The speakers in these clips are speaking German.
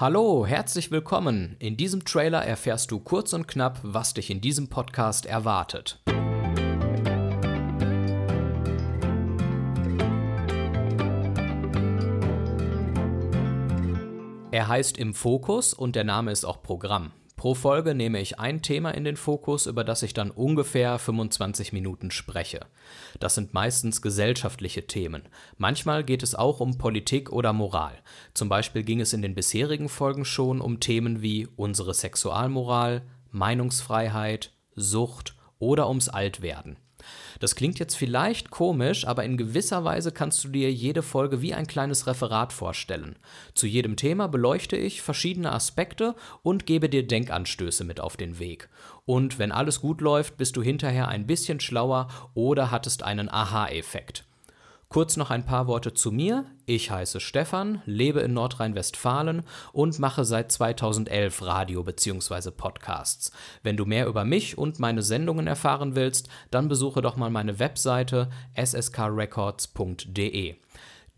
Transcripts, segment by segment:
Hallo, herzlich willkommen. In diesem Trailer erfährst du kurz und knapp, was dich in diesem Podcast erwartet. Er heißt Im Fokus und der Name ist auch Programm. Pro Folge nehme ich ein Thema in den Fokus, über das ich dann ungefähr 25 Minuten spreche. Das sind meistens gesellschaftliche Themen. Manchmal geht es auch um Politik oder Moral. Zum Beispiel ging es in den bisherigen Folgen schon um Themen wie unsere Sexualmoral, Meinungsfreiheit, Sucht oder ums Altwerden. Das klingt jetzt vielleicht komisch, aber in gewisser Weise kannst du dir jede Folge wie ein kleines Referat vorstellen. Zu jedem Thema beleuchte ich verschiedene Aspekte und gebe dir Denkanstöße mit auf den Weg. Und wenn alles gut läuft, bist du hinterher ein bisschen schlauer oder hattest einen Aha-Effekt. Kurz noch ein paar Worte zu mir. Ich heiße Stefan, lebe in Nordrhein-Westfalen und mache seit 2011 Radio bzw. Podcasts. Wenn du mehr über mich und meine Sendungen erfahren willst, dann besuche doch mal meine Webseite skrecords.de.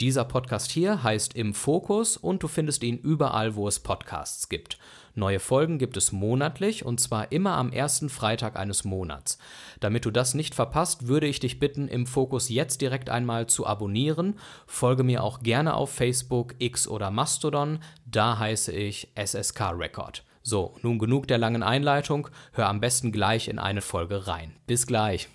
Dieser Podcast hier heißt Im Fokus und du findest ihn überall, wo es Podcasts gibt. Neue Folgen gibt es monatlich und zwar immer am ersten Freitag eines Monats. Damit du das nicht verpasst, würde ich dich bitten, Im Fokus jetzt direkt einmal zu abonnieren. Folge mir auch gerne auf Facebook, X oder Mastodon. Da heiße ich SSK Record. So, nun genug der langen Einleitung. Hör am besten gleich in eine Folge rein. Bis gleich.